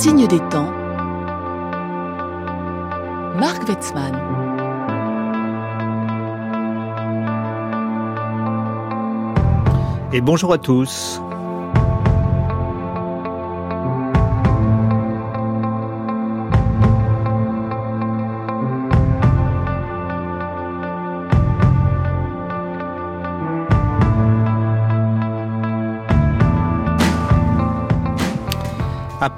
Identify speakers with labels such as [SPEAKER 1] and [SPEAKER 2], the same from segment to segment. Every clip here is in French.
[SPEAKER 1] Signe des temps. Marc Wetzmann.
[SPEAKER 2] Et bonjour à tous.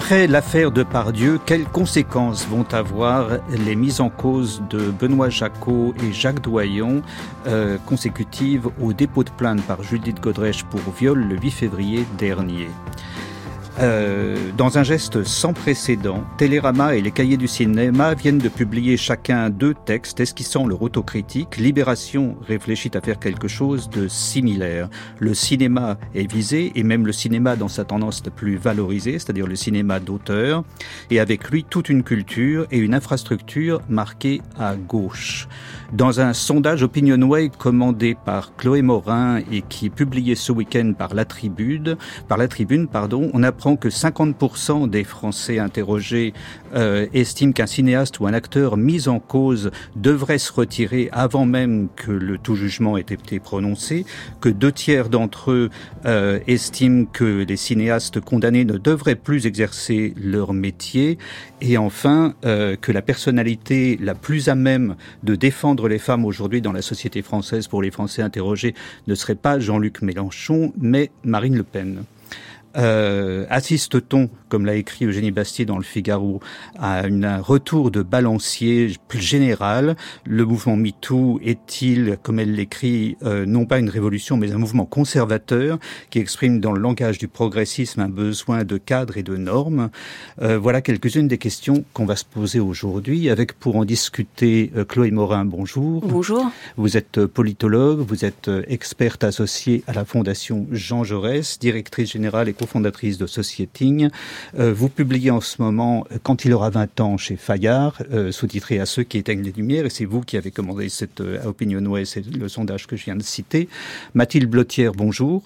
[SPEAKER 2] Après l'affaire de Pardieu, quelles conséquences vont avoir les mises en cause de Benoît Jacot et Jacques Doyon euh, consécutives au dépôt de plainte par Judith Godrèche pour viol le 8 février dernier? Euh, dans un geste sans précédent, Télérama et les cahiers du cinéma viennent de publier chacun deux textes esquissant leur autocritique. Libération réfléchit à faire quelque chose de similaire. Le cinéma est visé, et même le cinéma dans sa tendance la plus valorisée, c'est-à-dire le cinéma d'auteur, et avec lui toute une culture et une infrastructure marquée à gauche. Dans un sondage Opinionway commandé par Chloé Morin et qui publié ce week-end par la Tribune, par la Tribune, pardon, on apprend que 50% des Français interrogés euh, estiment qu'un cinéaste ou un acteur mis en cause devrait se retirer avant même que le tout jugement ait été prononcé, que deux tiers d'entre eux euh, estiment que les cinéastes condamnés ne devraient plus exercer leur métier, et enfin euh, que la personnalité la plus à même de défendre les femmes aujourd'hui dans la société française pour les Français interrogés ne serait pas Jean-Luc Mélenchon, mais Marine Le Pen. Euh, assiste-t-on, comme l'a écrit Eugénie Bastier dans le Figaro, à un retour de balancier plus général? Le mouvement MeToo est-il, comme elle l'écrit, euh, non pas une révolution, mais un mouvement conservateur qui exprime dans le langage du progressisme un besoin de cadres et de normes? Euh, Voilà quelques-unes des questions qu'on va se poser aujourd'hui, avec pour en discuter Chloé Morin. Bonjour.
[SPEAKER 3] Bonjour.
[SPEAKER 2] Vous êtes politologue, vous êtes experte associée à la Fondation Jean Jaurès, directrice générale et fondatrice de Societing. Euh, vous publiez en ce moment euh, Quand il aura 20 ans chez Fayard, euh, sous-titré à ceux qui éteignent les lumières, et c'est vous qui avez commandé cette opinion c'est le sondage que je viens de citer. Mathilde Blottière, bonjour.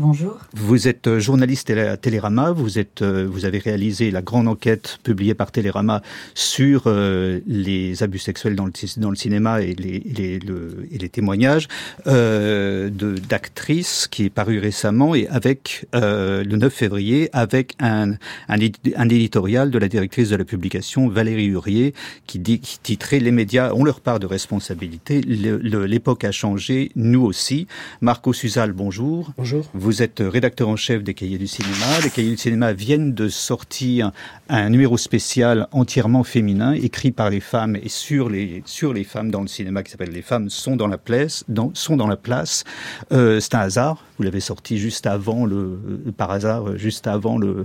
[SPEAKER 4] Bonjour.
[SPEAKER 2] Vous êtes euh, journaliste à Télérama. Vous êtes, euh, vous avez réalisé la grande enquête publiée par Télérama sur euh, les abus sexuels dans le, dans le cinéma et les, les, le, et les témoignages euh, d'actrices qui est paru récemment et avec le 9 février avec un, un, un, éditorial de la directrice de la publication Valérie Hurier qui dit qui titrait les médias ont leur part de responsabilité. L'époque a changé, nous aussi. Marco Suzal, bonjour.
[SPEAKER 5] Bonjour.
[SPEAKER 2] Vous êtes rédacteur en chef des Cahiers du cinéma. Les Cahiers du cinéma viennent de sortir un numéro spécial entièrement féminin, écrit par les femmes et sur les sur les femmes dans le cinéma, qui s'appelle Les femmes sont dans la place. Dans, sont dans la place. Euh, c'est un hasard. Vous l'avez sorti juste avant le, par hasard, juste avant le,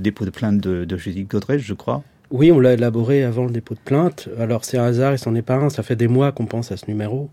[SPEAKER 2] dépôt de plainte de, de Judith Godrèche, je crois.
[SPEAKER 5] Oui, on l'a élaboré avant le dépôt de plainte. Alors c'est un hasard et c'en est pas un. Ça fait des mois qu'on pense à ce numéro.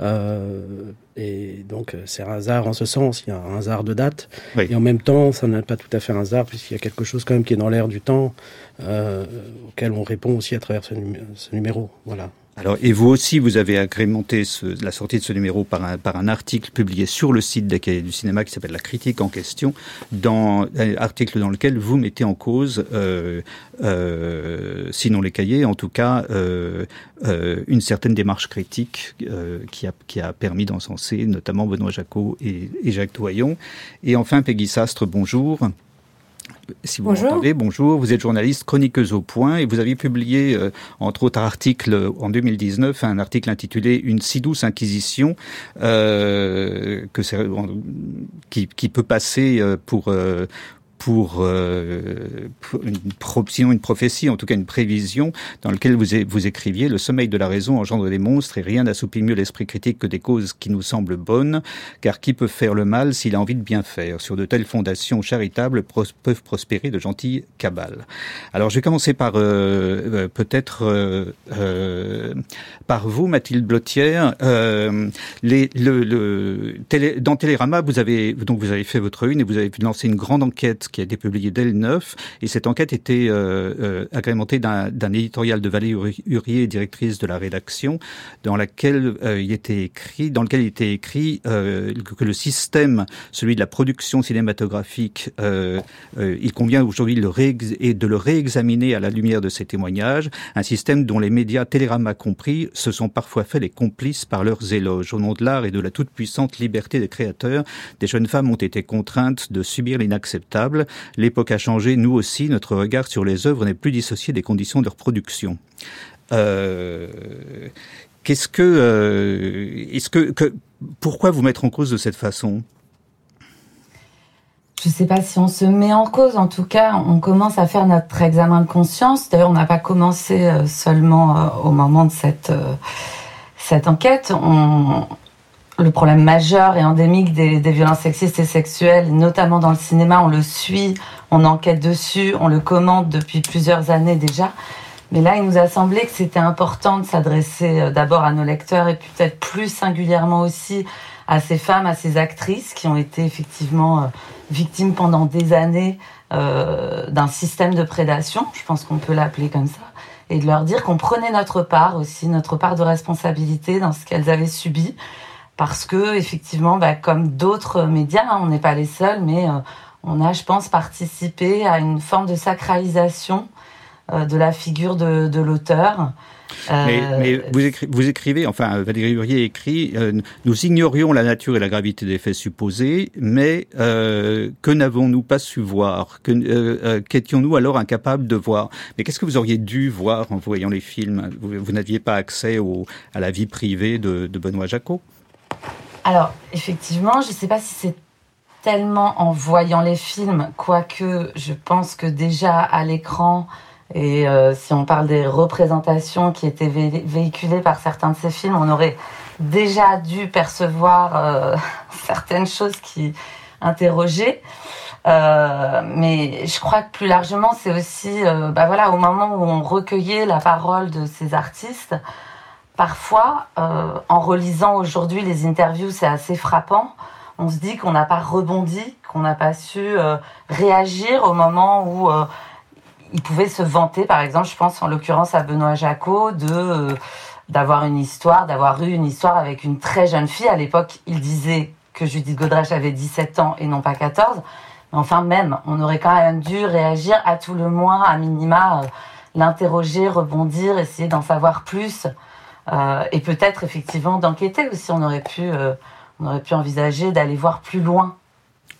[SPEAKER 5] Euh, et donc c'est un hasard en ce sens. Il y a un hasard de date. Et en même temps, ça n'est pas tout à fait un hasard puisqu'il y a quelque chose quand même qui est dans l'air du temps euh, auquel on répond aussi à travers ce, ce numéro. Voilà.
[SPEAKER 2] Alors, et vous aussi, vous avez agrémenté ce, la sortie de ce numéro par un, par un article publié sur le site du cinéma qui s'appelle La critique en question, dans un article dans lequel vous mettez en cause, euh, euh, sinon les cahiers, en tout cas, euh, euh une certaine démarche critique euh, qui, a, qui a permis d'encenser notamment Benoît Jacot et, et Jacques Toyon. Et enfin, Peggy Sastre, bonjour si vous m'entendez, bonjour. Vous êtes journaliste, chroniqueuse au point, et vous aviez publié, euh, entre autres articles, en 2019, un article intitulé Une si douce inquisition, euh, que qui, qui, peut passer euh, pour euh, une, sinon une prophétie, en tout cas une prévision, dans laquelle vous, vous écriviez Le sommeil de la raison engendre des monstres et rien n'assouplit mieux l'esprit critique que des causes qui nous semblent bonnes, car qui peut faire le mal s'il a envie de bien faire? Sur de telles fondations charitables peuvent prospérer de gentilles cabales. Alors je vais commencer par euh, euh peut-être euh, euh, par vous, Mathilde Blottière. Euh, les, le, le, dans Télérama, vous avez donc vous avez fait votre une et vous avez lancé une grande enquête qui a été publié dès le 9. Et cette enquête était euh, agrémentée d'un éditorial de Valérie Hurier, directrice de la rédaction, dans laquelle il était écrit, dans lequel il était écrit que le système, celui de la production cinématographique, il convient aujourd'hui de le réexaminer à la lumière de ces témoignages, un système dont les médias, Télérama compris, se sont parfois fait les complices par leurs éloges. Au nom de l'art et de la toute-puissante liberté des créateurs, des jeunes femmes ont été contraintes de subir l'inacceptable. L'époque a changé, nous aussi, notre regard sur les œuvres n'est plus dissocié des conditions de leur production. Euh, qu'est-ce que, euh, est-ce que, pourquoi vous mettre en cause de cette façon?
[SPEAKER 4] Je ne sais pas si on se met en cause. En tout cas, on commence à faire notre examen de conscience. D'ailleurs, on n'a pas commencé euh, seulement au moment de cette cette enquête. Le problème majeur et endémique des, violences sexistes et sexuelles, notamment dans le cinéma, on le suit, on enquête dessus, on le commente depuis plusieurs années déjà. Mais là, il nous a semblé que c'était important de s'adresser euh, d'abord à nos lecteurs et peut-être plus singulièrement aussi à ces femmes, à ces actrices qui ont été effectivement euh, victimes pendant des années euh, d'un système de prédation, je pense qu'on peut l'appeler comme ça, et de leur dire qu'on prenait notre part aussi, notre part de responsabilité dans ce qu'elles avaient subi, parce que effectivement, bah, comme d'autres médias, hein, on n'est pas les seuls, mais euh, on a, je pense, participé à une forme de sacralisation euh, de la figure de, de l'auteur.
[SPEAKER 2] Mais, euh, mais vous, vous, écrivez, enfin Valérie Hurier écrit, nous ignorions la nature et la gravité des faits supposés, mais que n'avons-nous pas su voir? Qu'étions-nous alors incapables de voir? Mais qu'est-ce que vous auriez dû voir en voyant les films? Vous, n'aviez pas accès au, à la vie privée de, de Benoît Jacot
[SPEAKER 4] alors, effectivement, je ne sais pas si c'est tellement en voyant les films, quoique je pense que déjà à l'écran, et euh, si on parle des représentations qui étaient véhiculées par certains de ces films, on aurait déjà dû percevoir euh, certaines choses qui interrogeaient. Euh, mais je crois que plus largement, c'est aussi, bah voilà, au moment où on recueillait la parole de ces artistes, parfois, euh, en relisant aujourd'hui les interviews, c'est assez frappant. On se dit qu'on n'a pas rebondi, qu'on n'a pas su euh, réagir au moment où euh, il pouvait se vanter, par exemple, je pense en l'occurrence à Benoît Jacot, d'avoir une histoire, d'avoir eu une histoire avec une très jeune fille. À l'époque, il disait que Judith Godrèche avait 17 ans et non pas 14. Mais enfin, même, on aurait quand même dû réagir à tout le moins, à minima, l'interroger, rebondir, essayer d'en savoir plus. Euh, et peut-être effectivement d'enquêter aussi. On aurait pu, euh, on aurait pu envisager d'aller voir plus loin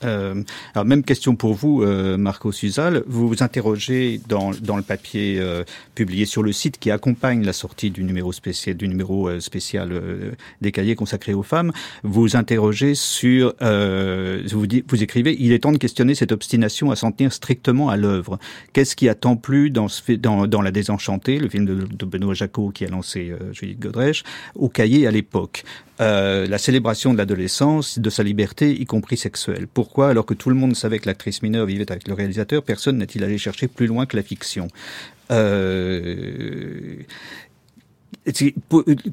[SPEAKER 2] euh, alors même question pour vous, euh, Marco Suzal. Vous vous interrogez dans, dans le papier euh, publié sur le site qui accompagne la sortie du numéro spécial, du numéro euh, spécial euh, des cahiers consacrés aux femmes. Vous interrogez sur, vous, vous écrivez, il est temps de questionner cette obstination à s'en tenir strictement à l'œuvre. Qu'est-ce qui a tant plu dans, ce, dans, dans La Désenchantée, le film de, de Benoît Jacot qui a lancé Judith Godrèche, au cahier à l'époque? Euh, la célébration de l'adolescence, de sa liberté, y compris sexuelle. Pourquoi, alors que tout le monde savait que l'actrice mineure vivait avec le réalisateur, personne n'est-il allé chercher plus loin que la fiction? Euh,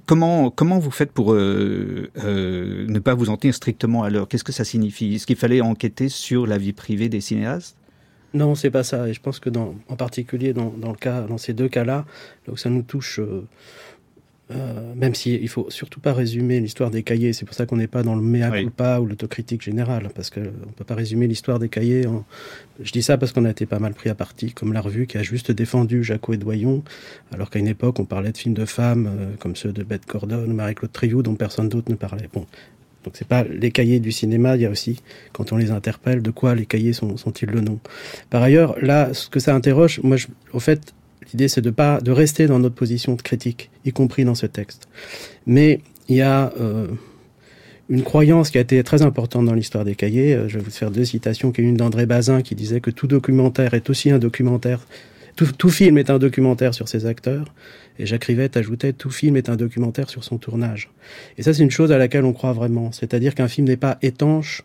[SPEAKER 2] Comment, comment vous faites pour euh, euh, ne pas vous en tenir strictement à l'heure? Qu'est-ce que ça signifie? Est-ce qu'il fallait enquêter sur la vie privée des cinéastes?
[SPEAKER 5] Non, c'est pas ça. Et je pense que en particulier dans, dans, ces deux cas-là, ça nous touche euh, euh, même s'il ne faut surtout pas résumer l'histoire des cahiers, c'est pour ça qu'on n'est pas dans le mea culpa ou l'autocritique générale, parce qu'on ne peut pas résumer l'histoire des cahiers. En... Je dis ça parce qu'on a été pas mal pris à partie, comme La Revue qui a juste défendu Jaco et Doyon, alors qu'à une époque on parlait de films de femmes euh, comme ceux de Bette Gordon ou Marie-Claude Triou dont personne d'autre ne parlait. Bon, donc c'est pas les cahiers du cinéma, il y a aussi, quand on les interpelle, de quoi les cahiers sont, sont-ils le nom. Par ailleurs, là, ce que ça interroge, moi, je, au fait, L'idée, c'est de pas de rester dans notre position de critique, y compris dans ce texte. Mais il y a euh, une croyance qui a été très importante dans l'histoire des cahiers. Euh, je vais vous faire deux citations, qui est une d'André Bazin qui disait que tout documentaire est aussi un documentaire. Tout, tout, film est un documentaire sur ses acteurs. Et Jacques Rivette ajoutait tout film est un documentaire sur son tournage. Et ça, c'est une chose à laquelle on croit vraiment. C'est-à-dire qu'un film n'est pas étanche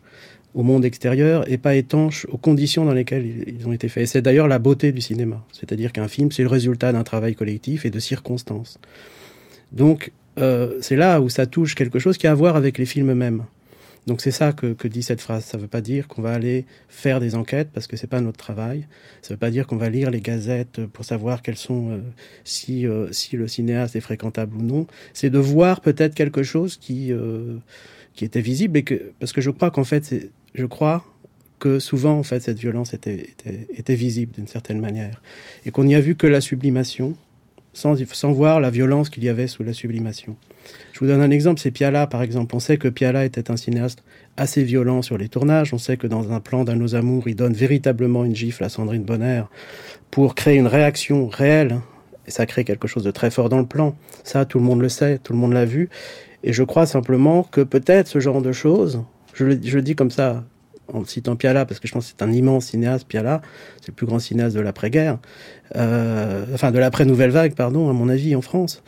[SPEAKER 5] au monde extérieur et pas étanche aux conditions dans lesquelles ils ont été faits. Et c'est d'ailleurs la beauté du cinéma. C'est-à-dire qu'un film, c'est le résultat d'un travail collectif et de circonstances. Donc, euh, c'est là où ça touche quelque chose qui a à voir avec les films eux-mêmes. Donc c'est ça que, que, dit cette phrase. Ça ne veut pas dire qu'on va aller faire des enquêtes parce que c'est pas notre travail. Ça ne veut pas dire qu'on va lire les gazettes pour savoir quels sont euh, si euh, si le cinéaste est fréquentable ou non. C'est de voir peut-être quelque chose qui qui était visible et que parce que je crois qu'en fait je crois que souvent en fait cette violence était visible d'une certaine manière et qu'on n'y a vu que la sublimation sans, voir la violence qu'il y avait sous la sublimation. Je vous donne un exemple, c'est Piala par exemple. On sait que Piala était un cinéaste assez violent sur les tournages. On sait que dans un plan d'Un nos amours, il donne véritablement une gifle à Sandrine Bonner pour créer une réaction réelle. Et ça crée quelque chose de très fort dans le plan. Ça, tout le monde le sait, tout le monde l'a vu. Et je crois simplement que peut-être ce genre de choses, je le, dis comme ça, en citant Piala, parce que je pense que c'est un immense cinéaste, Piala, c'est le plus grand cinéaste de l'après-guerre, euh, enfin de l'après-nouvelle vague, pardon, à mon avis, en France.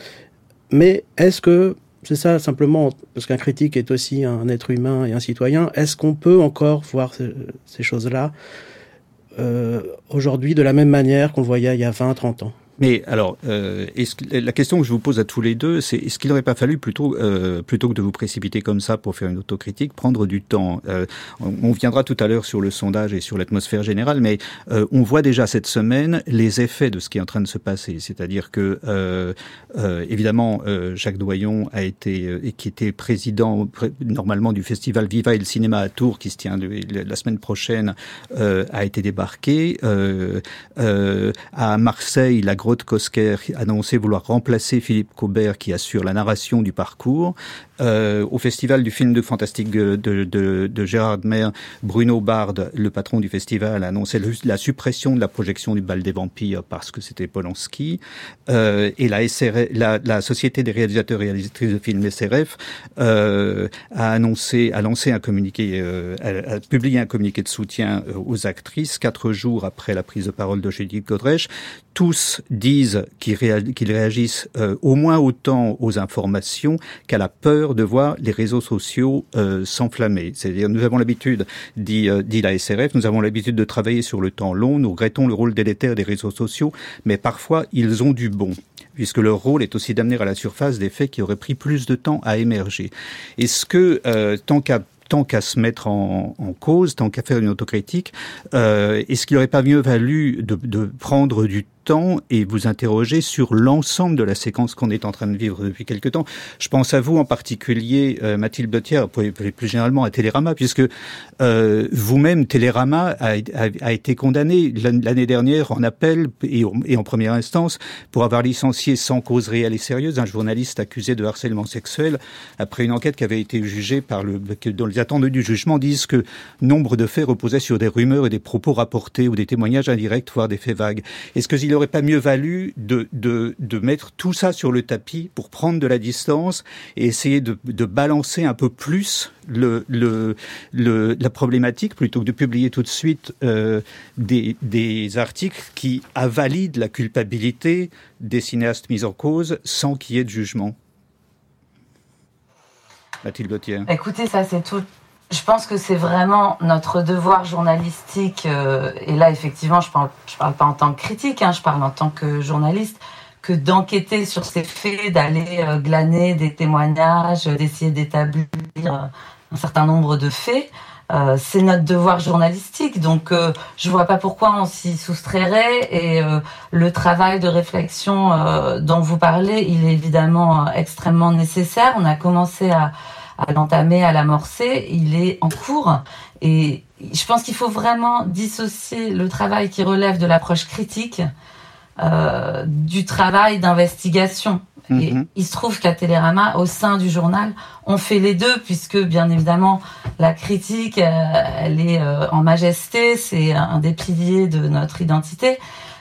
[SPEAKER 5] Mais est-ce que, c'est ça simplement, parce qu'un critique est aussi un être humain et un citoyen, est-ce qu'on peut encore voir ces, ces choses-là euh, aujourd'hui de la même manière qu'on le voyait il y a 20, 30 ans?
[SPEAKER 2] Mais alors, euh, que, la question que je vous pose à tous les deux, c'est est-ce qu'il n'aurait pas fallu plutôt, euh, plutôt que de vous précipiter comme ça pour faire une autocritique, prendre du temps? Euh, On viendra tout à l'heure sur le sondage et sur l'atmosphère générale, mais euh, on voit déjà cette semaine les effets de ce qui est en train de se passer. C'est-à-dire que, euh, euh, évidemment, Jacques Doyon a été, et qui était président normalement du festival Viva et le cinéma à Tours, qui se tient la semaine prochaine, a été débarqué. à Marseille, Grotte Kosker annoncé vouloir remplacer Philippe Cobert qui assure la narration du parcours. Euh, au festival du film de fantastique de, de, de, Gérard Mer, Bruno Bard, le patron du festival, a annoncé la suppression de la projection du bal des vampires parce que c'était Polanski. Euh, et la, SRF, la, la, Société des réalisateurs et réalisatrices de films SRF euh, a annoncé, a lancé un communiqué, euh, a, a, publié un communiqué de soutien euh, aux actrices quatre jours après la prise de parole de Judith Godrèche. Tous disent qu'ils réagissent euh, au moins autant aux informations qu'à la peur de voir les réseaux sociaux euh, s'enflammer. C'est-à-dire, nous avons l'habitude, dit, euh, dit la SRF, nous avons l'habitude de travailler sur le temps long, nous regrettons le rôle délétère des réseaux sociaux, mais parfois ils ont du bon puisque leur rôle est aussi d'amener à la surface des faits qui auraient pris plus de temps à émerger. Est-ce que, euh, tant qu'à tant qu'à se mettre en, en, cause, tant qu'à faire une autocritique, euh, est-ce qu'il n'aurait pas mieux valu de, de prendre du et vous interroger sur l'ensemble de la séquence qu'on est en train de vivre depuis quelque temps. Je pense à vous en particulier, euh, Mathilde Bottière, plus généralement à Télérama, puisque euh, vous-même, Télérama a, été condamné l'année dernière en appel et, et, en première instance pour avoir licencié sans cause réelle et sérieuse un journaliste accusé de harcèlement sexuel après une enquête qui avait été jugée par le dont les attendus du jugement disent que nombre de faits reposaient sur des rumeurs et des propos rapportés ou des témoignages indirects, voire des faits vagues. Est-ce que n'aurait pas mieux valu de, de, de, mettre tout ça sur le tapis pour prendre de la distance et essayer de, de balancer un peu plus le, le, le, la problématique plutôt que de publier tout de suite euh, des, des articles qui invalident la culpabilité des cinéastes mis en cause sans qu'il y ait de jugement Mathilde Gauthier.
[SPEAKER 4] Écoutez, ça c'est tout je pense que c'est vraiment notre devoir journalistique, euh, et là effectivement je parle, je parle pas en tant que critique, hein, je parle en tant que journaliste, que d'enquêter sur ces faits, d'aller euh, glaner des témoignages, d'essayer d'établir euh, un certain nombre de faits. Euh, c'est notre devoir journalistique, donc euh, je vois pas pourquoi on s'y soustrairait. Et euh, le travail de réflexion dont vous parlez, il est évidemment extrêmement nécessaire. On a commencé à, à l'entamer, à l'amorcer, il est en cours. Et je pense qu'il faut vraiment dissocier le travail qui relève de l'approche critique euh, du travail d'investigation. Et mhm. il se trouve qu'à Télérama, au sein du journal, on fait les deux, puisque bien évidemment, la critique, euh, elle est euh, en majesté, c'est un des piliers de notre identité.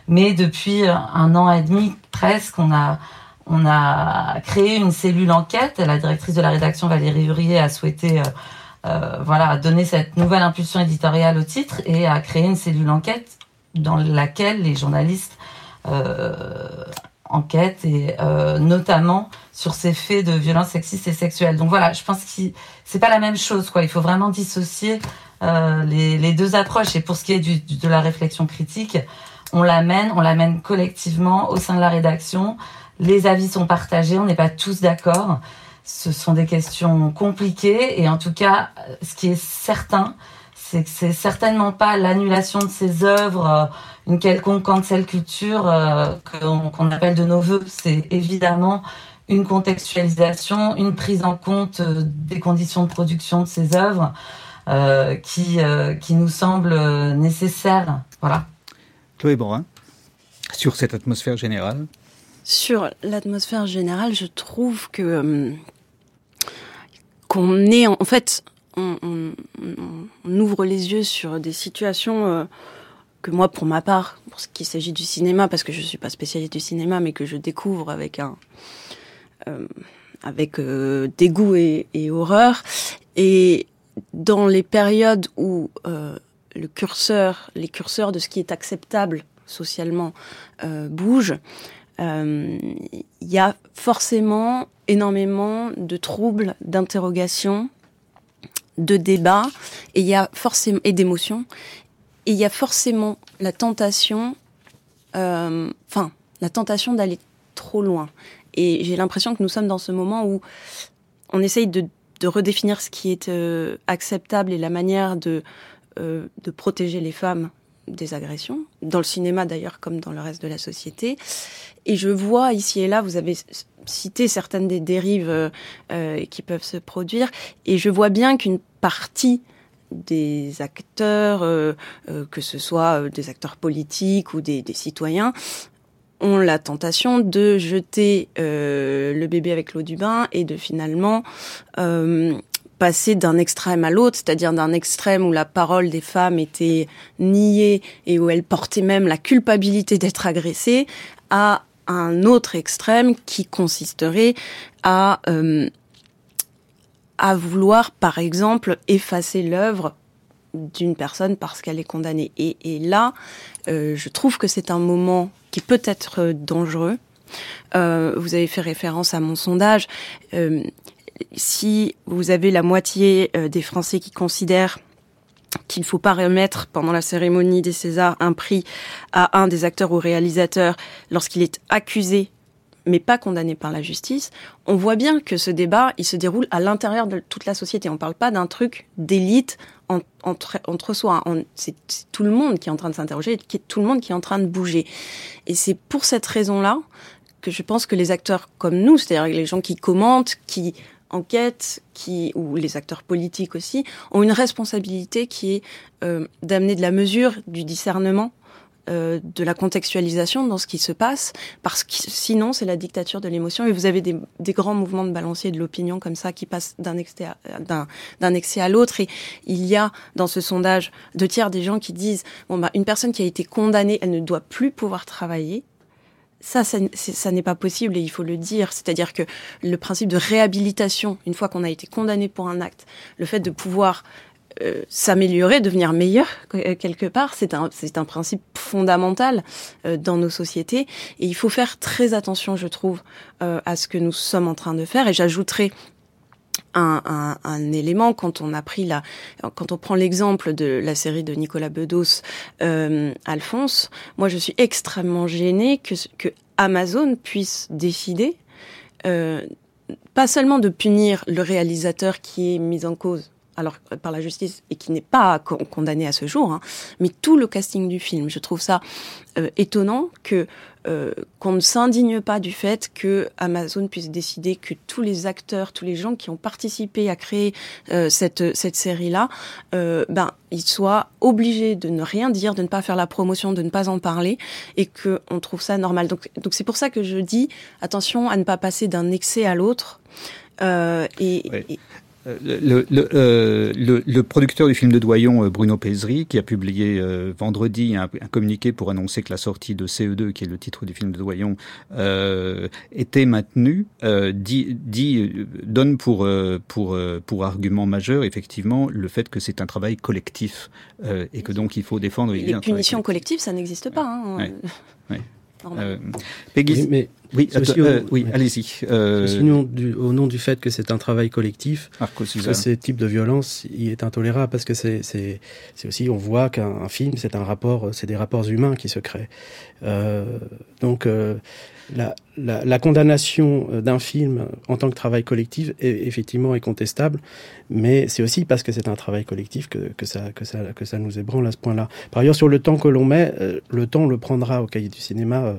[SPEAKER 4] Mais depuis un an et demi presque, on a on a créé une cellule enquête. La directrice de la rédaction, Valérie Hurier, a souhaité euh, euh, voilà, donner cette nouvelle impulsion éditoriale au titre et a créé une cellule enquête dans laquelle les journalistes euh, enquêtent, et notamment sur ces faits de violences sexistes et sexuelles. Donc voilà, je pense que c'est pas la même chose. Quoi. Il faut vraiment dissocier les, les, deux approches. Et pour ce qui est de la réflexion critique, on l'amène, on l'amène collectivement au sein de la rédaction les avis sont partagés, on n'est pas tous d'accord. ce sont des questions compliquées et en tout cas, ce qui est certain, c'est que c'est certainement pas l'annulation de ces œuvres, euh, une quelconque cancel culture euh, qu'on appelle de nos voeux. C'est évidemment une contextualisation, une prise en compte euh, des conditions de production de ces œuvres qui, qui nous semble nécessaire. Voilà.
[SPEAKER 2] Chloé Borin, sur cette atmosphère générale
[SPEAKER 3] Sur l'atmosphère générale, je trouve que qu'on est en fait on, ouvre les yeux sur des situations euh, que moi, pour ma part, pour ce qui s'agit du cinéma, parce que je suis pas spécialiste du cinéma, mais que je découvre avec un euh, avec euh, dégoût et, horreur. Et dans les périodes où le curseur, les curseurs de ce qui est acceptable socialement bougent, il y a forcément énormément de troubles, d'interrogations de débat et il y a forcément et d'émotions et il y a forcément la tentation, euh, enfin la tentation d'aller trop loin. Et j'ai l'impression que nous sommes dans ce moment où on essaye de, redéfinir ce qui est euh, acceptable et la manière de euh, de protéger les femmes des agressions, dans le cinéma d'ailleurs comme dans le reste de la société. Et je vois ici et là, vous avez cité certaines des dérives euh, euh, qui peuvent se produire, et je vois bien qu'une partie des acteurs, euh, que ce soit des acteurs politiques ou des, des citoyens, ont la tentation de jeter le bébé avec l'eau du bain et de finalement passer d'un extrême à l'autre, c'est-à-dire d'un extrême où la parole des femmes était niée et où elles portaient même la culpabilité d'être agressées, à un autre extrême qui consisterait à euh, à vouloir, par exemple, effacer l'œuvre d'une personne parce qu'elle est condamnée. Et, là, euh, je trouve que c'est un moment qui peut être dangereux. Euh, vous avez fait référence à mon sondage. Si vous avez la moitié euh, des Français qui considèrent qu'il ne faut pas remettre pendant la cérémonie des Césars un prix à un des acteurs ou réalisateurs lorsqu'il est accusé mais pas condamné par la justice, on voit bien que ce débat, il se déroule à l'intérieur de toute la société. On ne parle pas d'un truc d'élite entre, entre soi. C'est tout le monde qui est en train de s'interroger, tout le monde qui est en train de bouger. Et c'est pour cette raison-là que je pense que les acteurs comme nous, c'est-à-dire les gens qui commentent, qui enquête, qui ou les acteurs politiques aussi, ont une responsabilité qui est euh, d'amener de la mesure, du discernement, euh, de la contextualisation dans ce qui se passe, parce que sinon c'est la dictature de l'émotion. Et vous avez des, des, grands mouvements de balancier de l'opinion comme ça qui passent d'un excès à, d'un excès à l'autre. Et il y a dans ce sondage deux tiers des gens qui disent bon bah une personne qui a été condamnée, elle ne doit plus pouvoir travailler ça, ça, n'est pas possible et il faut le dire. C'est-à-dire que le principe de réhabilitation, une fois qu'on a été condamné pour un acte, le fait de pouvoir euh, s'améliorer, devenir meilleur euh, quelque part, c'est un, c'est un principe fondamental euh, dans nos sociétés et il faut faire très attention, je trouve, à ce que nous sommes en train de faire. Et j'ajouterai un, élément quand on a pris la, quand on prend l'exemple de la série de Nicolas Bedos, euh, Alphonse. Moi, je suis extrêmement gênée que, que Amazon puisse décider, euh, pas seulement de punir le réalisateur qui est mis en cause alors par la justice et qui n'est pas condamné à ce jour, hein, mais tout le casting du film. Je trouve ça euh, étonnant que euh, qu'on ne s'indigne pas du fait que Amazon puisse décider que tous les acteurs, tous les gens qui ont participé à créer euh, cette cette série là, ben ils soient obligés de ne rien dire, de ne pas faire la promotion, de ne pas en parler, et que on trouve ça normal. Donc donc c'est pour ça que je dis attention à ne pas passer d'un excès à l'autre. Euh, et, et,
[SPEAKER 2] euh, le, le, euh, le, le, producteur du film de Doyon, euh, Bruno Pézri, qui a publié vendredi un, un, communiqué pour annoncer que la sortie de CE2, qui est le titre du film de Doyon, euh, était maintenue, euh, dit, dit, donne pour, pour, pour argument majeur, effectivement, le fait que c'est un travail collectif et que donc il faut défendre...
[SPEAKER 3] Les punitions collectives, ça n'existe pas. Hein.
[SPEAKER 2] Ouais. Ouais. Euh, Peggy, mais oui,
[SPEAKER 5] euh,
[SPEAKER 2] oui, allez-y.
[SPEAKER 5] Euh... au nom du fait que c'est un travail collectif, que ces types de violence, il est intolérable parce que c'est c'est aussi on voit qu'un film c'est un rapport, c'est des rapports humains qui se créent. Euh, donc euh, la, la, condamnation euh, d'un film en tant que travail collectif est, effectivement est contestable, mais c'est aussi parce que c'est un travail collectif que, que, ça, que, ça, que ça nous ébranle à ce point-là. Par ailleurs, sur le temps que l'on met, euh, le temps on le prendra au cahier du cinéma. Euh,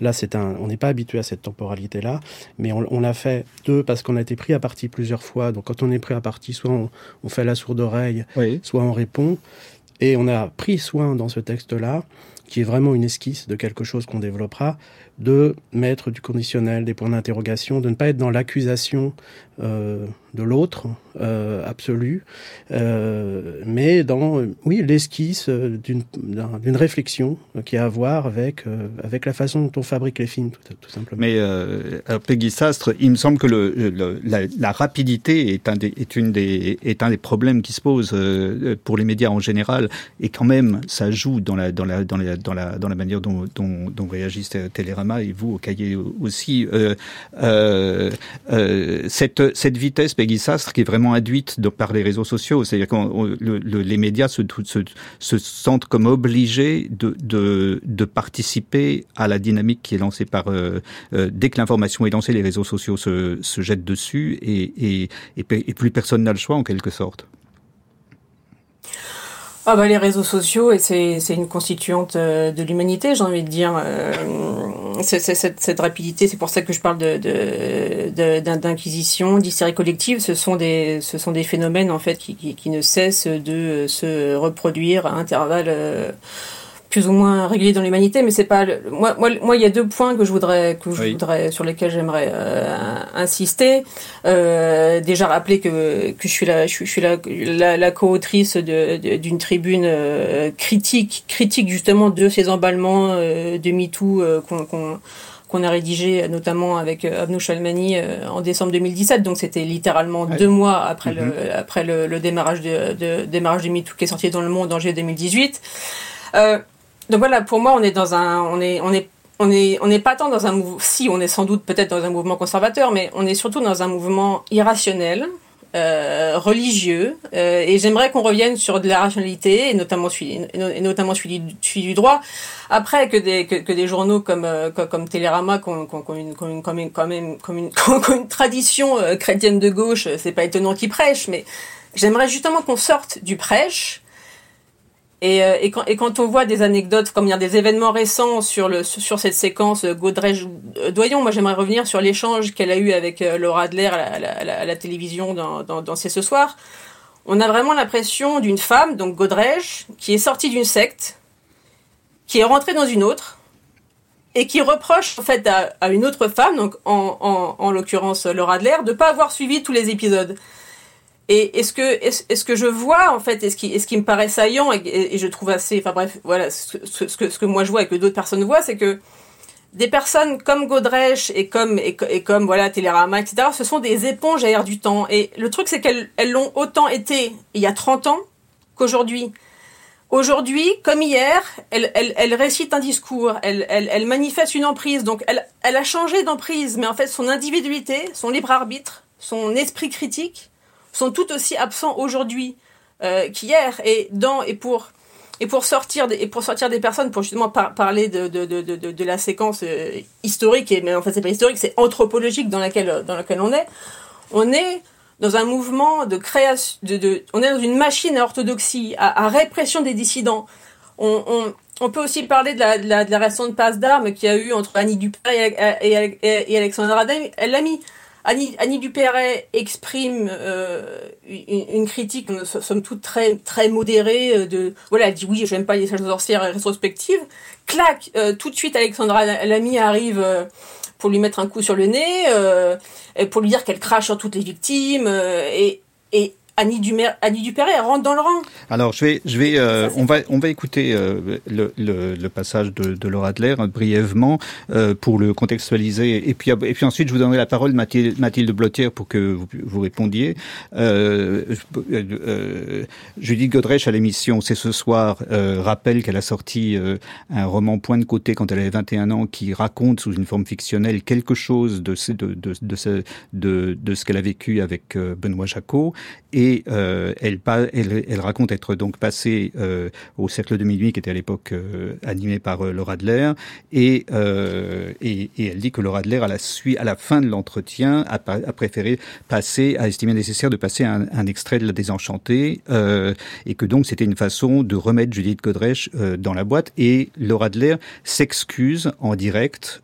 [SPEAKER 5] là, c'est un, on n'est pas habitué à cette temporalité-là, mais on, on l'a fait deux parce qu'on a été pris à partie plusieurs fois. Donc quand on est pris à partie, soit on, on fait la sourde oreille, soit on répond. Et on a pris soin dans ce texte-là, qui est vraiment une esquisse de quelque chose qu'on développera, de mettre du conditionnel, des points d'interrogation, de ne pas être dans l'accusation euh, de l'autre euh, absolu, euh, mais dans oui l'esquisse d'une d'une réflexion qui a à voir avec avec la façon dont on fabrique les films tout, simplement.
[SPEAKER 2] Mais alors Peggy Sastre, il me semble que la, rapidité est un des une des est un des problèmes qui se posent pour les médias en général et quand même ça joue dans la dans la dans la dans la dans la manière dont, dont réagissent Télérama et vous au cahier aussi cette cette vitesse Peggy Sastre qui est vraiment induite par les réseaux sociaux, c'est-à-dire que les médias se, se, se, sentent comme obligés de, de, de, participer à la dynamique qui est lancée par euh, euh, dès que l'information est lancée, les réseaux sociaux se, se jettent dessus et, et, et plus personne n'a le choix en quelque sorte.
[SPEAKER 6] Ah bah les réseaux sociaux, et c'est une constituante euh, de l'humanité, j'ai envie de dire. Euh, cette, cette, rapidité, c'est pour ça que je parle d'inquisition, de, de, d'hystérie collective. Ce sont, des, ce sont des phénomènes en fait qui, qui, qui ne cessent de se reproduire à intervalles. Euh, plus ou moins régulier dans l'humanité, mais c'est pas moi, moi, moi, il y a deux points que je voudrais, que je voudrais, sur lesquels j'aimerais euh, insister. Euh, déjà rappeler que que je suis la, je suis, la, la, la co-autrice d'une tribune euh, critique, critique justement de ces emballements euh, de MeToo qu'on qu'on a rédigé notamment avec Abnou Chalmani en décembre 2017. Donc c'était littéralement deux mois après le mm-hmm. après le, le, démarrage de, de démarrage de MeToo qui est sorti dans le monde en juillet 2018. Euh, donc voilà, pour moi, on est dans un, on est, on est, on est, on n'est pas tant dans un mouvement, si on est sans doute peut-être dans un mouvement conservateur, mais on est surtout dans un mouvement irrationnel, euh, religieux, euh, et j'aimerais qu'on revienne sur de la rationalité, et notamment celui, et notamment celui, du droit. Après que des, que, des journaux comme, euh, comme, Télérama, qui ont, même, comme une tradition euh, chrétienne de gauche, c'est pas étonnant qu'ils prêchent, mais j'aimerais justement qu'on sorte du prêche et, euh, et, quand, et, quand, on voit des anecdotes, comme il y a des événements récents sur, le, sur cette séquence euh, Godrej-Doyon, moi j'aimerais revenir sur l'échange qu'elle a eu avec euh, Laura Adler à la, à la, télévision dans, dans, dans C'est ce soir. On a vraiment l'impression d'une femme, donc Godrej, qui est sortie d'une secte, qui est rentrée dans une autre, et qui reproche en fait à, à une autre femme, donc en, en, en l'occurrence Laura Adler, de pas avoir suivi tous les épisodes. Et est-ce que, est-ce, que je vois, en fait, est-ce qui, est-ce qui me paraît saillant et, je trouve assez, enfin bref, voilà, ce, que, ce que moi je vois et que d'autres personnes voient, c'est que des personnes comme Godrèche et comme, et, comme, voilà, Télérama, etc., ce sont des éponges à air du temps. Et le truc, c'est qu'elles, elles l'ont autant été il y a 30 ans qu'aujourd'hui. Aujourd'hui, comme hier, elle, elle, elle, récite un discours, elle, elle, elle manifeste une emprise. Donc, elle, elle a changé d'emprise, mais en fait, son individualité, son libre arbitre, son esprit critique, sont tout aussi absents aujourd'hui euh, qu'hier. Et dans et pour et pour sortir des, et pour sortir des personnes, pour justement parler de, de, de, de, de la séquence euh, historique, et mais en fait c'est pas historique, c'est anthropologique dans laquelle, dans laquelle on est, on est dans un mouvement de création, de, on est dans une machine à orthodoxie, à, répression des dissidents. On, on, peut aussi parler de la, de la, de récente passe d'armes qu'il y a eu entre Annie Dupère et, et, et, et Alexandre. Annie, Annie Dupéret exprime euh, une, critique, somme toute très très modérée. Euh, de voilà, elle dit oui, j'aime pas les sages sorcières rétrospectives. Clac, euh, tout de suite, Alexandra Lamy arrive euh, pour lui mettre un coup sur le nez, et pour lui dire qu'elle crache sur toutes les victimes, et, et Annie, Dumer, Annie Dupéret elle rentre dans le rang.
[SPEAKER 2] Alors je vais, je vais, euh, on va, on va écouter euh, le, le, le, passage de, de Laura Adler euh, brièvement euh, pour le contextualiser, et puis et puis ensuite je vous donnerai la parole Mathilde, Mathilde Blottière pour que vous, vous répondiez. Judith Godrèche à l'émission C'est ce soir rappelle qu'elle a sorti un roman Point de côté quand elle avait 21 ans qui raconte sous une forme fictionnelle quelque chose de de de de, de, de ce qu'elle a vécu avec Benoît Jacot et et elle, elle, elle, raconte être donc passée au Cercle de Minuit, qui était à l'époque animé par Laura Adler, et, et, et, elle dit que Laura Adler, à la, à la fin de l'entretien, a, a, préféré passer, a estimé nécessaire de passer un, un extrait de La Désenchantée, et que donc c'était une façon de remettre Judith Godrèche dans la boîte, et Laura Adler s'excuse en direct,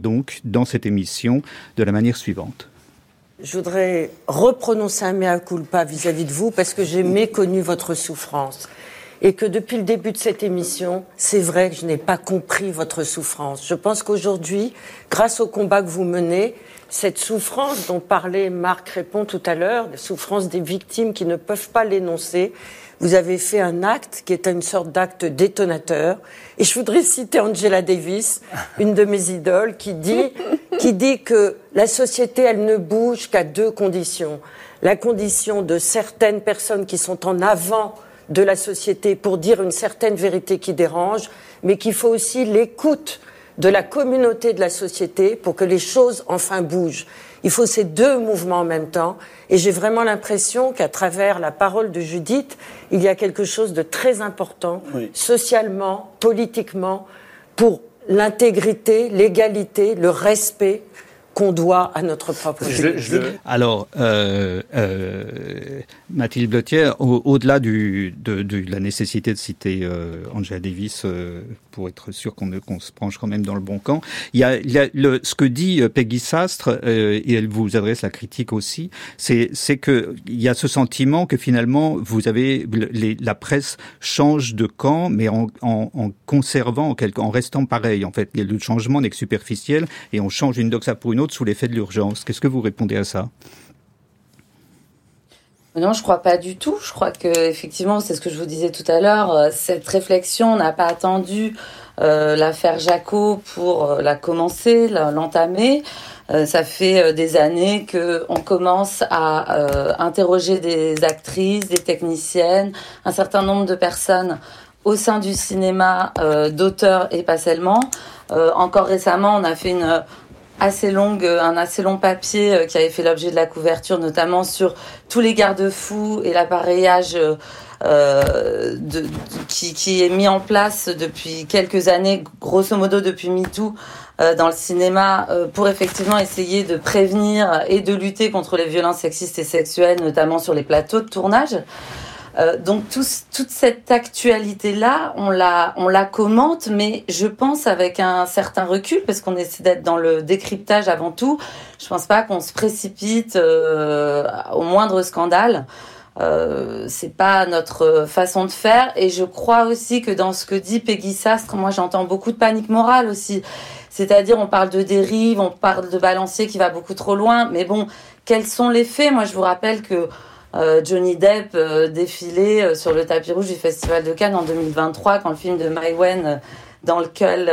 [SPEAKER 2] donc, dans cette émission, de la manière suivante.
[SPEAKER 7] Je voudrais reprononcer un mea culpa vis-à-vis de vous parce que j'ai méconnu votre souffrance. Et que depuis le début de cette émission, c'est vrai que je n'ai pas compris votre souffrance. Je pense qu'aujourd'hui, grâce au combat que vous menez, cette souffrance dont parlait Marc Répond tout à l'heure, la souffrance des victimes qui ne peuvent pas l'énoncer, vous avez fait un acte qui est une sorte d'acte détonateur. Et je voudrais citer Angela Davis, une de mes idoles, qui dit, qui dit que la société, elle ne bouge qu'à deux conditions. La condition de certaines personnes qui sont en avant de la société pour dire une certaine vérité qui dérange, mais qu'il faut aussi l'écoute de la communauté de la société pour que les choses enfin bougent. Il faut ces deux mouvements en même temps. Et j'ai vraiment l'impression qu'à travers la parole de Judith, il y a quelque chose de très important, socialement, politiquement, pour l'intégrité, l'égalité, le respect qu'on doit à notre propre
[SPEAKER 2] je, Alors, euh, euh, Mathilde Blotier, au-delà de, de, la nécessité de citer euh, Angela Davis euh, pour être sûr qu'on qu'on se penche quand même dans le bon camp, il y a, il y a le, ce que dit euh, Peggy Sastre, euh, et elle vous adresse la critique aussi, c'est que il y a ce sentiment que finalement vous avez les, la presse change de camp, mais en, en, en conservant, en, en restant pareil. En fait, le changement n'est que superficiel, et on change une doxa pour une autre sous l'effet de l'urgence. Qu'est-ce que vous répondez à ça?
[SPEAKER 4] Non, je crois pas du tout. Je crois que effectivement, c'est ce que je vous disais tout à l'heure. Euh, cette réflexion n'a pas attendu euh, l'affaire Jaco pour euh, la commencer, l'entamer. ça fait des années que on commence à interroger des actrices, des techniciennes, un certain nombre de personnes au sein du cinéma, d'auteurs et pas seulement. encore récemment, on a fait une assez longue, euh, un assez long papier euh, qui avait fait l'objet de la couverture, notamment sur tous les garde-fous et l'appareillage euh, de, qui, est mis en place depuis quelques années, grosso modo depuis MeToo, euh, dans le cinéma, pour effectivement essayer de prévenir et de lutter contre les violences sexistes et sexuelles, notamment sur les plateaux de tournage. Euh, donc toute cette actualité-là, on la, on la commente, mais je pense avec un certain recul, parce qu'on essaie d'être dans le décryptage avant tout. Je pense pas qu'on se précipite euh, au moindre scandale. Euh, c'est pas notre façon de faire et je crois aussi que dans ce que dit Peggy Sastre, moi j'entends beaucoup de panique morale aussi. C'est-à-dire on parle de dérive, on parle de balancier qui va beaucoup trop loin, mais bon, quels sont les faits? Moi je vous rappelle que Johnny Depp euh, défilé euh, sur le tapis rouge du Festival de Cannes en 2023 quand le film de Maïwen dans lequel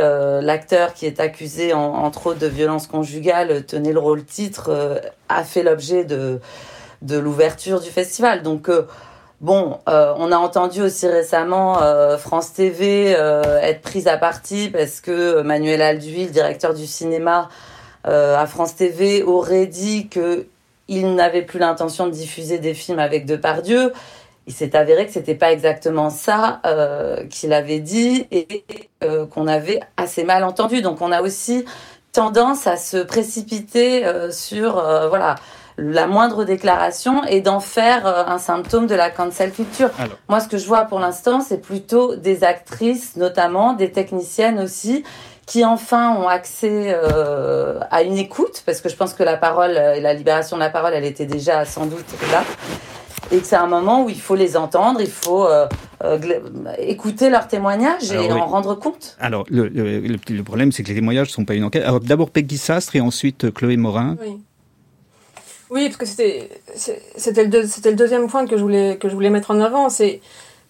[SPEAKER 4] l'acteur qui est accusé entre autres de violence conjugale tenait le rôle titre a fait l'objet de de l'ouverture du festival. Donc bon, on a entendu aussi récemment France TV être prise à partie parce que Manuel Alduy, le directeur du cinéma à France TV, aurait dit que il n'avait plus l'intention de diffuser des films avec Depardieu. Il s'est avéré que c'était pas exactement ça euh, qu'il avait dit et euh, qu'on avait assez mal entendu. Donc on a aussi tendance à se précipiter euh, sur voilà la moindre déclaration et d'en faire un symptôme de la cancel culture. Moi, ce que je vois pour l'instant, c'est plutôt des actrices, notamment des techniciennes aussi, qui enfin ont accès euh, à une écoute, parce que je pense que la parole euh, et la libération de la parole, elle était déjà sans doute là, et que c'est un moment où il faut les entendre, il faut euh, euh écouter leurs témoignages et en rendre compte.
[SPEAKER 2] Alors, le, le, le problème, c'est que les témoignages ne sont pas une enquête. Alors, d'abord Peggy Sastre et ensuite Chloé Morin.
[SPEAKER 6] Oui. Oui, parce que c'était c'était le, le deuxième point que je voulais que je voulais mettre en avant, c'est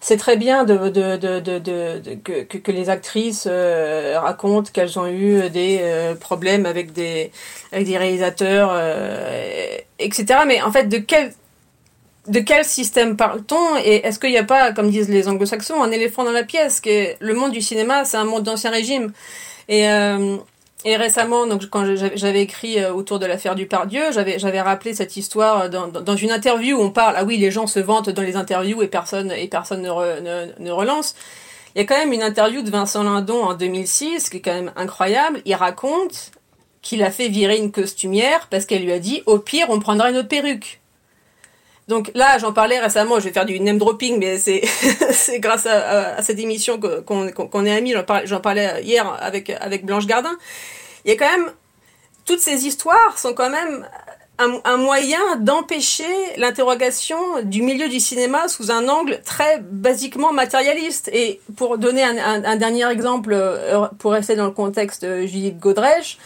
[SPEAKER 6] c'est très bien que, les actrices euh, racontent qu'elles ont eu des euh, problèmes avec des, réalisateurs, euh, etc. Mais en fait, de quel, de quel système parle-t-on? Et est-ce qu'il n'y a pas, comme disent les anglo-saxons, un éléphant dans la pièce? Que Le monde du cinéma, c'est un monde d'ancien régime. Et et récemment, donc quand j'avais écrit euh, autour de l'affaire du Pardieu, j'avais rappelé cette histoire dans, une interview où on parle. Ah oui, les gens se vantent dans les interviews et personne ne, relance. Il y a quand même une interview de Vincent Lindon en 2006 qui est quand même incroyable. Il raconte qu'il a fait virer une costumière parce qu'elle lui a dit au pire on prendra une autre perruque. Donc là, j'en parlais récemment, je vais faire du name dropping, mais c'est grâce à, cette émission qu'on est amis. J'en parlais, hier avec avec Blanche Gardin. Il y a quand même toutes ces histoires sont quand même un, moyen d'empêcher l'interrogation du milieu du cinéma sous un angle très basiquement matérialiste. Et pour donner un, dernier exemple, euh, pour rester dans le contexte de Judith Godrèche,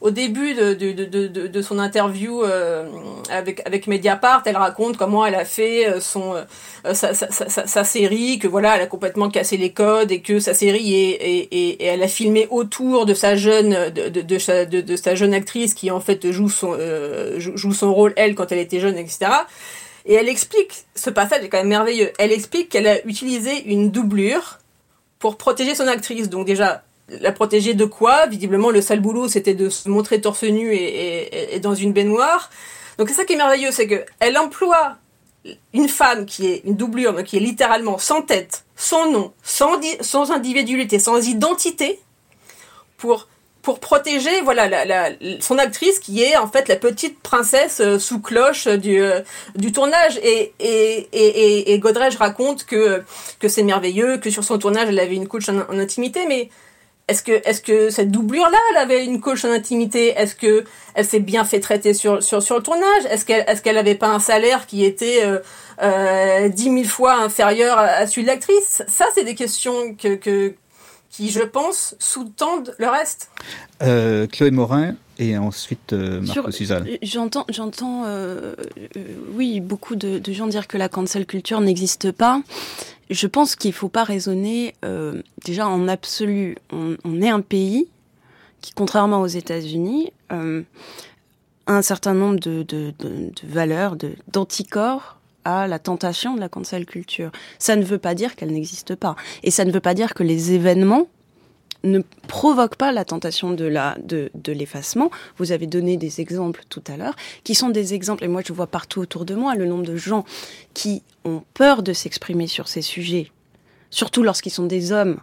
[SPEAKER 6] au début de, de, de, de, son interview euh, avec, avec Mediapart, elle raconte comment elle a fait euh, son, euh, sa, sa, sa, sa, série, que voilà, elle a complètement cassé les codes et que sa série est, et, et, elle a filmé autour de sa jeune, de, de, de, sa jeune actrice qui en fait joue son, joue son rôle elle quand elle était jeune, etc. Et elle explique, ce passage est quand même merveilleux, elle explique qu'elle a utilisé une doublure pour protéger son actrice. Donc déjà, la protéger de quoi? Visiblement, le sale boulot, c'était de se montrer torse nu et, dans une baignoire. Donc c'est ça qui est merveilleux, c'est que elle emploie une femme qui est une doublure, qui est littéralement sans tête, sans nom, sans, sans individualité, sans identité, pour pour protéger voilà la, son actrice qui est en fait la petite princesse euh, sous cloche du, euh, du tournage et et, et, Godrej raconte que que c'est merveilleux que sur son tournage elle avait une couche en intimité mais est-ce que, est-ce que cette doublure-là, elle avait une coach en intimité? Est-ce que elle s'est bien fait traiter sur, sur, sur le tournage? Est-ce qu'elle, est-ce qu'elle avait pas un salaire qui était euh, euh, dix mille fois inférieur à, celui de l'actrice? Ça, c'est des questions que, que, qui, je pense, sous-tendent le reste.
[SPEAKER 2] Euh, Chloé Morin et ensuite euh, Marco Suzanne.
[SPEAKER 3] J'entends, j'entends, euh, euh, oui, beaucoup de, de gens dire que la cancel culture n'existe pas je pense qu'il ne faut pas raisonner euh, déjà en absolu. On, est un pays qui, contrairement aux États-Unis, euh, a un certain nombre de, de, de, de valeurs, d'anticorps à la tentation de la cancel culture. Ça ne veut pas dire qu'elle n'existe pas. Et ça ne veut pas dire que les événements ne provoque pas la tentation de l'effacement. Vous avez donné des exemples tout à l'heure, qui sont des exemples, et moi je vois partout autour de moi le nombre de gens qui ont peur de s'exprimer sur ces sujets, surtout lorsqu'ils sont des hommes,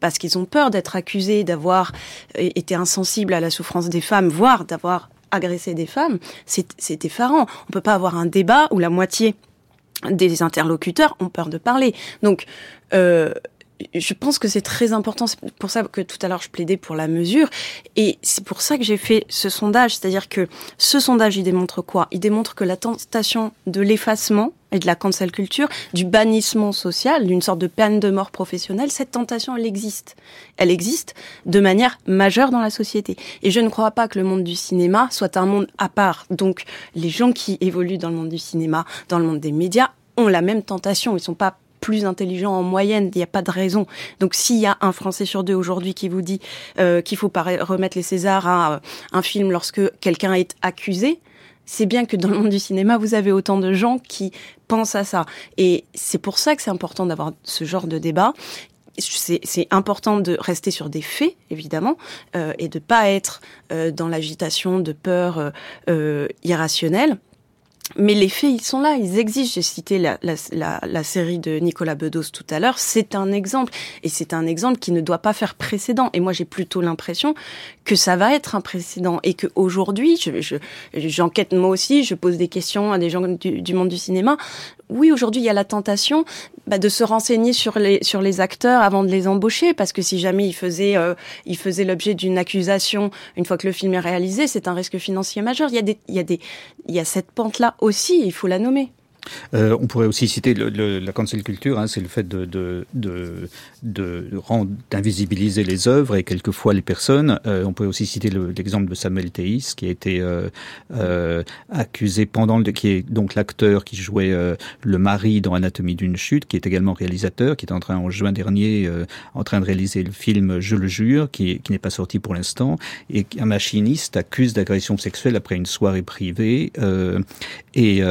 [SPEAKER 3] parce qu'ils ont peur d'être accusés d'avoir été insensibles à la souffrance des femmes, voire d'avoir agressé des femmes. C'est effarant. On peut pas avoir un débat où la moitié des interlocuteurs ont peur de parler. Donc, euh, je pense que c'est très important. C'est pour ça que tout à l'heure je plaidais pour la mesure. Et c'est pour ça que j'ai fait ce sondage. C'est-à-dire que ce sondage, il démontre quoi? Il démontre que la tentation de l'effacement et de la cancel culture, du bannissement social, d'une sorte de peine de mort professionnelle, cette tentation, elle existe. Elle existe de manière majeure dans la société. Et je ne crois pas que le monde du cinéma soit un monde à part. Donc, les gens qui évoluent dans le monde du cinéma, dans le monde des médias, ont la même tentation. Ils sont pas plus intelligent en moyenne. Il n'y a pas de raison. Donc s'il y a un Français sur deux aujourd'hui qui vous dit euh, qu'il faut pas remettre les Césars à euh, un film lorsque quelqu'un est accusé, c'est bien que dans le monde du cinéma, vous avez autant de gens qui pensent à ça. Et c'est pour ça que c'est important d'avoir ce genre de débat c'est important de rester sur des faits, évidemment, euh, et de pas être euh, dans l'agitation de peur irrationnelle. Mais les faits, ils sont là, ils existent. J'ai cité la, la, la, série de Nicolas Bedos tout à l'heure. C'est un exemple. Et c'est un exemple qui ne doit pas faire précédent. Et moi, j'ai plutôt l'impression que ça va être un précédent. Et qu'aujourd'hui, j'enquête je, moi aussi, je pose des questions à des gens du monde du cinéma oui, aujourd'hui, il y a la tentation bah, de se renseigner sur les sur les acteurs avant de les embaucher, parce que si jamais ils faisaient euh, ils faisaient l'objet d'une accusation une fois que le film est réalisé, c'est un risque financier majeur. Il y a des il y a des il y a cette pente là aussi, il faut la nommer.
[SPEAKER 2] Euh, on pourrait aussi citer le, le, la cancel culture, hein, c'est le fait de, de, de, de rendre, d'invisibiliser les œuvres et quelquefois les personnes. Euh, on pourrait aussi citer l'exemple de Samuel Théis, qui a été euh, euh, accusé pendant le, qui est donc l'acteur qui jouait euh, le mari dans Anatomie d'une chute, qui est également réalisateur, qui est en train en juin dernier euh, en train de réaliser le film Je le jure, qui, qui n'est pas sorti pour l'instant, et un machiniste accuse d'agression sexuelle après une soirée privée, et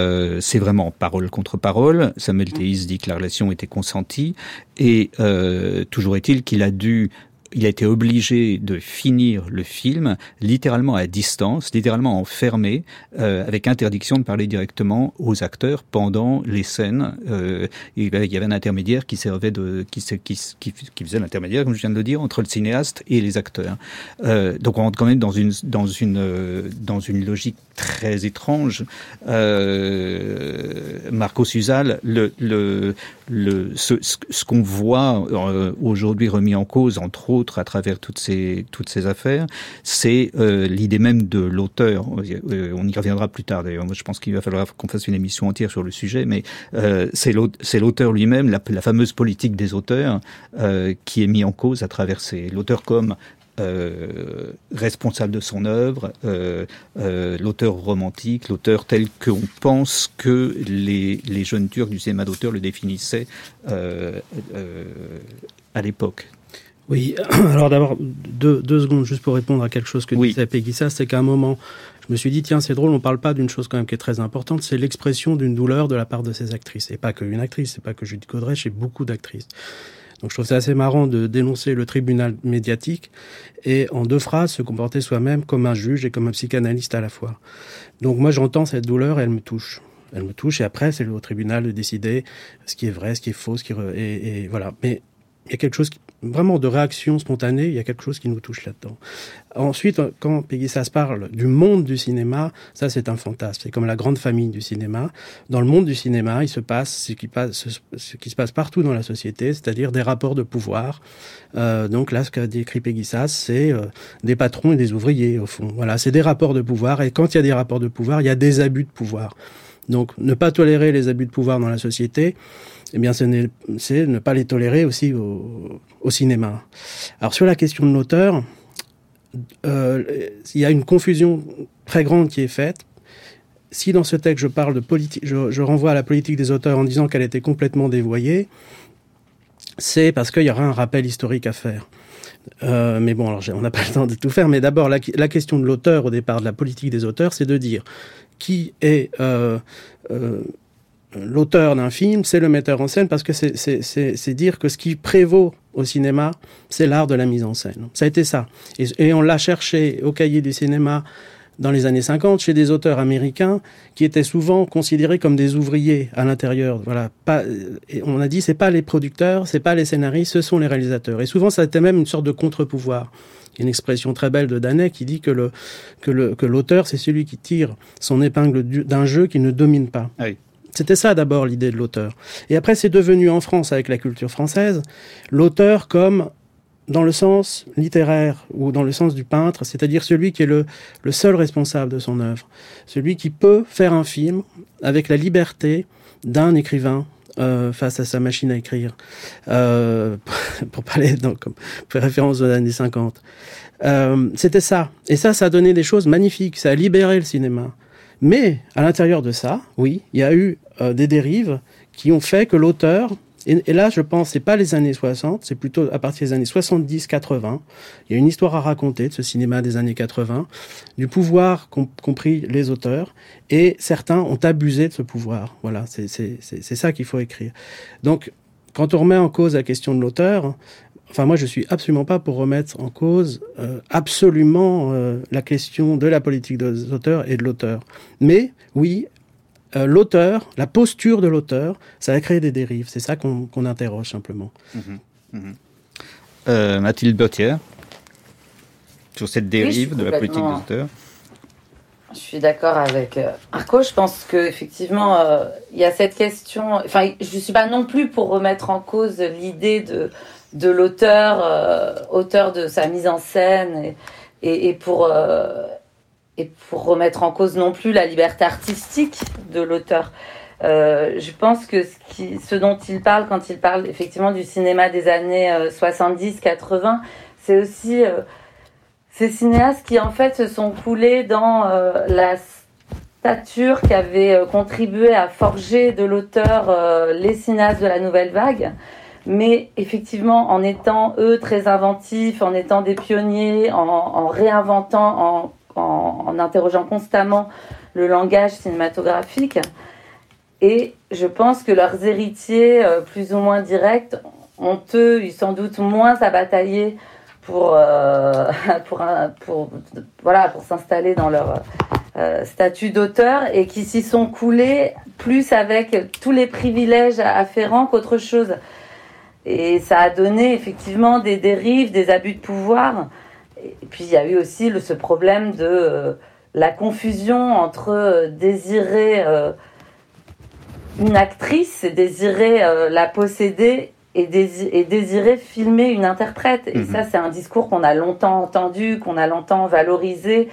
[SPEAKER 2] c'est vraiment parole contre parole. Samuel Théis dit que la relation était consentie et euh, toujours est-il qu'il a dû il a été obligé de finir le film littéralement à distance, littéralement enfermé, euh, avec interdiction de parler directement aux acteurs pendant les scènes. Euh, il y avait un intermédiaire qui servait de, qui, qui, qui, qui faisait l'intermédiaire, comme je viens de le dire, entre le cinéaste et les acteurs. Euh, donc on rentre quand même dans une dans une euh, dans une logique très étrange. Euh, Marco Suzal, ce, qu'on voit euh, aujourd'hui remis en cause, entre autres à travers toutes ces affaires, c'est euh, l'idée même de l'auteur. On y reviendra plus tard d'ailleurs. Je pense qu'il va falloir qu'on fasse une émission entière sur le sujet, mais c'est l'auteur lui-même, la, la, fameuse politique des auteurs, qui est mis en cause à travers l'auteur comme euh, responsable de son œuvre, euh, euh, l'auteur romantique, l'auteur tel qu'on pense que les, les, jeunes Turcs du cinéma d'auteur le définissaient à l'époque.
[SPEAKER 5] Oui, alors d'abord, deux, deux, secondes juste pour répondre à quelque chose que oui. disait Peggy c'est qu'à un moment, je me suis dit, tiens, c'est drôle, on parle pas d'une chose quand même qui est très importante, c'est l'expression d'une douleur de la part de ces actrices. Et pas qu'une actrice, c'est pas que Judith Godrèche, c'est beaucoup d'actrices. Donc je trouve ça assez marrant de dénoncer le tribunal médiatique et en deux phrases se comporter soi-même comme un juge et comme un psychanalyste à la fois. Donc moi j'entends cette douleur et elle me touche. Elle me touche et après c'est au tribunal de décider ce qui est vrai, ce qui est faux, ce qui et, et voilà. Mais il y a quelque chose qui, vraiment de réaction spontanée, il y a quelque chose qui nous touche là-dedans. Ensuite, quand Peggy Sass parle du monde du cinéma, ça c'est un fantasme. C'est comme la grande famille du cinéma. Dans le monde du cinéma, il se passe ce qui, passe, ce qui se passe partout dans la société, c'est-à-dire des rapports de pouvoir. Euh, donc là, ce qu'a décrit Peggy Sass, c'est euh, des patrons et des ouvriers au fond. Voilà, c'est des rapports de pouvoir. Et quand il y a des rapports de pouvoir, il y a des abus de pouvoir. Donc, ne pas tolérer les abus de pouvoir dans la société, eh bien, c'est ne pas les tolérer aussi au, cinéma. Alors, sur la question de l'auteur, euh, il y a une confusion très grande qui est faite. Si dans ce texte je parle de politique, je, renvoie à la politique des auteurs en disant qu'elle était complètement dévoyée, c'est parce qu'il y aura un rappel historique à faire. Euh, mais bon, alors on n'a pas le temps de tout faire. Mais d'abord, la, question de l'auteur au départ de la politique des auteurs, c'est de dire qui est euh, l'auteur d'un film, c'est le metteur en scène, parce que c'est dire que ce qui prévaut au cinéma, c'est l'art de la mise en scène. Ça a été ça. Et, on l'a cherché au cahier du cinéma dans les années 50 chez des auteurs américains qui étaient souvent considérés comme des ouvriers à l'intérieur. Voilà, on a dit c'est pas les producteurs, c'est pas les scénaristes, ce sont les réalisateurs. Et souvent ça a été même une sorte de contre-pouvoir. Une expression très belle de Danet qui dit que l'auteur c'est celui qui tire son épingle d'un jeu qu'il ne domine pas.
[SPEAKER 2] Ah oui.
[SPEAKER 5] C'était ça d'abord l'idée de l'auteur. Et après, c'est devenu en France, avec la culture française, l'auteur comme dans le sens littéraire ou dans le sens du peintre, c'est-à-dire celui qui est le, seul responsable de son œuvre, celui qui peut faire un film avec la liberté d'un écrivain euh, face à sa machine à écrire, euh, pour parler donc, comme référence aux années 50. Euh, C'était ça. Et ça, ça a donné des choses magnifiques, ça a libéré le cinéma. Mais à l'intérieur de ça, oui, il y a eu euh, des dérives qui ont fait que l'auteur, et, là je pense c'est pas les années 60, c'est plutôt à partir des années 70-80, il y a une histoire à raconter de ce cinéma des années 80, du pouvoir qu'ont compris les auteurs, et certains ont abusé de ce pouvoir. Voilà, c'est ça qu'il faut écrire. Donc quand on remet en cause la question de l'auteur, Enfin, moi, je suis absolument pas pour remettre en cause euh, absolument euh, la question de la politique des auteurs et de l'auteur. Mais oui, euh, l'auteur, la posture de l'auteur, ça a créé des dérives. C'est ça qu'on qu interroge simplement.
[SPEAKER 2] Mmh, mmh. Mathilde Bottière, sur cette dérive
[SPEAKER 4] oui,
[SPEAKER 2] de la politique des auteurs.
[SPEAKER 4] Je suis d'accord avec Arco. Je pense qu'effectivement, il y a cette question. Enfin, je ne suis pas non plus pour remettre en cause l'idée de de l'auteur, euh, auteur de sa mise en scène, et, et, et pour, euh, et pour remettre en cause non plus la liberté artistique de l'auteur. Euh, je pense que ce, dont il parle quand il parle effectivement du cinéma des années 70-80, c'est aussi ces cinéastes qui en fait se sont coulés dans la stature qui avait contribué à forger de l'auteur les cinéastes de la nouvelle vague mais effectivement, en étant eux très inventifs, en étant des pionniers, en réinventant, en, en, interrogeant constamment le langage cinématographique. Et je pense que leurs héritiers, euh, plus ou moins directs, ont eux, eu sans doute moins à batailler pour, euh, pour, pour, voilà, pour s'installer dans leur euh, statut d'auteur et qui s'y sont coulés plus avec tous les privilèges afférents qu'autre chose. Et ça a donné effectivement des dérives, des abus de pouvoir. Et puis il y a eu aussi le, ce problème de euh, la confusion entre désirer une actrice et désirer la posséder et, désirer filmer une interprète. Et mhm. ça, c'est un discours qu'on a longtemps entendu, qu'on a longtemps valorisé,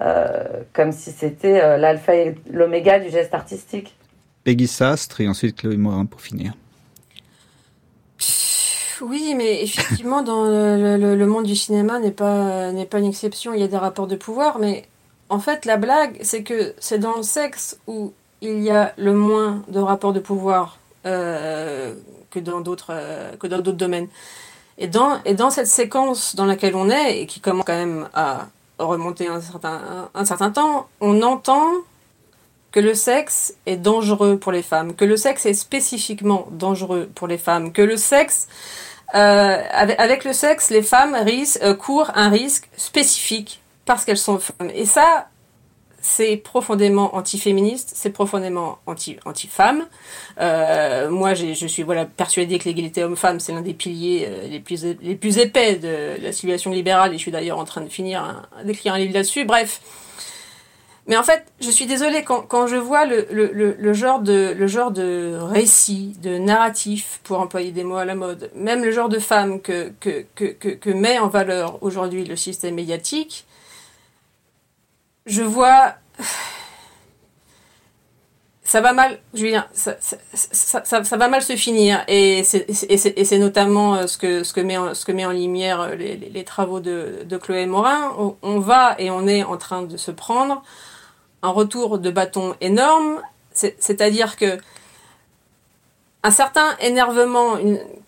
[SPEAKER 4] euh, comme si c'était euh, l'alpha et l'oméga du geste artistique.
[SPEAKER 2] Peggy Sastre et ensuite Chloé Morin pour finir.
[SPEAKER 6] Oui, mais effectivement, dans le, monde du cinéma n'est pas pas une exception. Il y a des rapports de pouvoir, mais en fait, la blague, c'est que c'est dans le sexe où il y a le moins de rapports de pouvoir euh, que dans d'autres euh, que dans d'autres domaines. Et dans et dans cette séquence dans laquelle on est et qui commence quand même à remonter un certain un, certain temps, on entend que le sexe est dangereux pour les femmes, que le sexe est spécifiquement dangereux pour les femmes, que le sexe euh, avec, avec, le sexe, les femmes risquent, euh, courent un risque spécifique parce qu'elles sont femmes. Et ça, c'est profondément anti-féministe, c'est profondément anti, anti-femme. Euh, moi, je suis voilà persuadée que l'égalité homme-femme, c'est l'un des piliers euh, les plus les plus épais de la civilisation libérale. Et je suis d'ailleurs en train de finir d'écrire un livre là-dessus. Bref. Mais en fait, je suis désolée quand, quand je vois le, le, le, genre de le genre de récit, de narratif, pour employer des mots à la mode, même le genre de femme que que que, que, met en valeur aujourd'hui le système médiatique je vois. Ça va mal, Julien, ça, ça, ça, ça va mal se finir. Et c'est notamment euh, ce que, ce, que met en, ce que met en lumière euh, les, travaux de, de Chloé Morin. On, va et on est en train de se prendre un retour de bâton énorme. C'est-à-dire que un certain énervement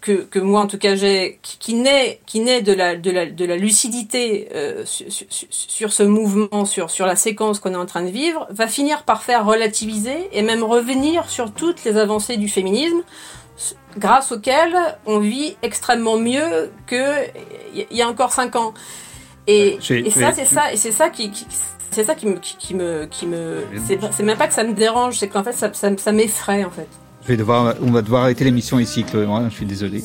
[SPEAKER 6] que, que moi en tout cas j'ai qui, qui, naît qui naît de la de la de la lucidité euh, sur, sur, sur, ce mouvement sur sur la séquence qu'on est en train de vivre va finir par faire relativiser et même revenir sur toutes les avancées du féminisme grâce auxquelles on vit extrêmement mieux que il y a encore cinq ans et, et ça c'est ça et c'est ça qui, c'est ça qui me qui, me qui me c'est même pas que ça me dérange c'est qu'en fait ça, ça, ça m'effraie en fait
[SPEAKER 2] je vais devoir, on va devoir arrêter l'émission ici, Chloé. Je suis désolé.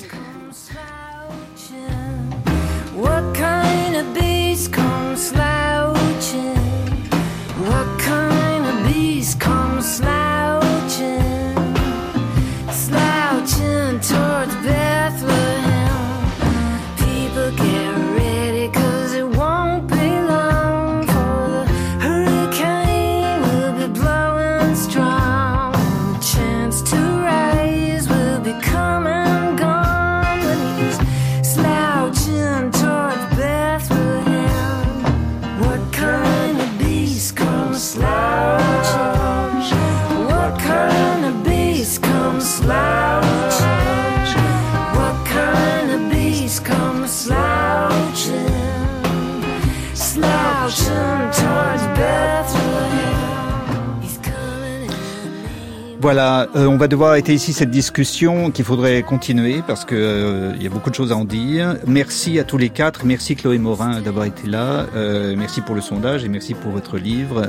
[SPEAKER 2] Voilà, euh, on va devoir arrêter ici cette discussion qu'il faudrait continuer parce que euh, y a beaucoup de choses à en dire. Merci à tous les quatre, merci Chloé Morin d'avoir été là, euh, merci pour le sondage et merci pour votre livre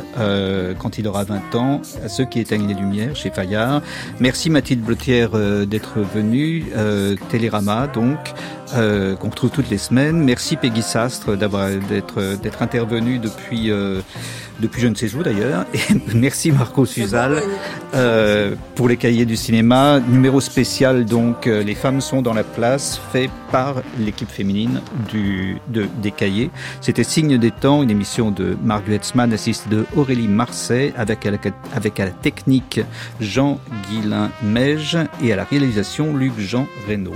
[SPEAKER 2] quand il aura 20 ans, à ceux qui éteignent les lumières chez Fayard. Merci Mathilde Blotière d'être venue, Télérama donc qu'on retrouve toutes les semaines. Merci Peggy Sastre d'être d'être intervenue depuis depuis je ne sais où d'ailleurs. Et merci Marco Suzal euh, pour les cahiers du cinéma. Numéro spécial donc euh, Les femmes sont dans la place, fait par l'équipe féminine du, de, des cahiers. C'était Signe des temps, une émission de Marc Duetzmann, assistée de Aurélie Marseille, avec à la, avec à la technique Jean-Guilain Meige et à la réalisation Luc-Jean Reynaud.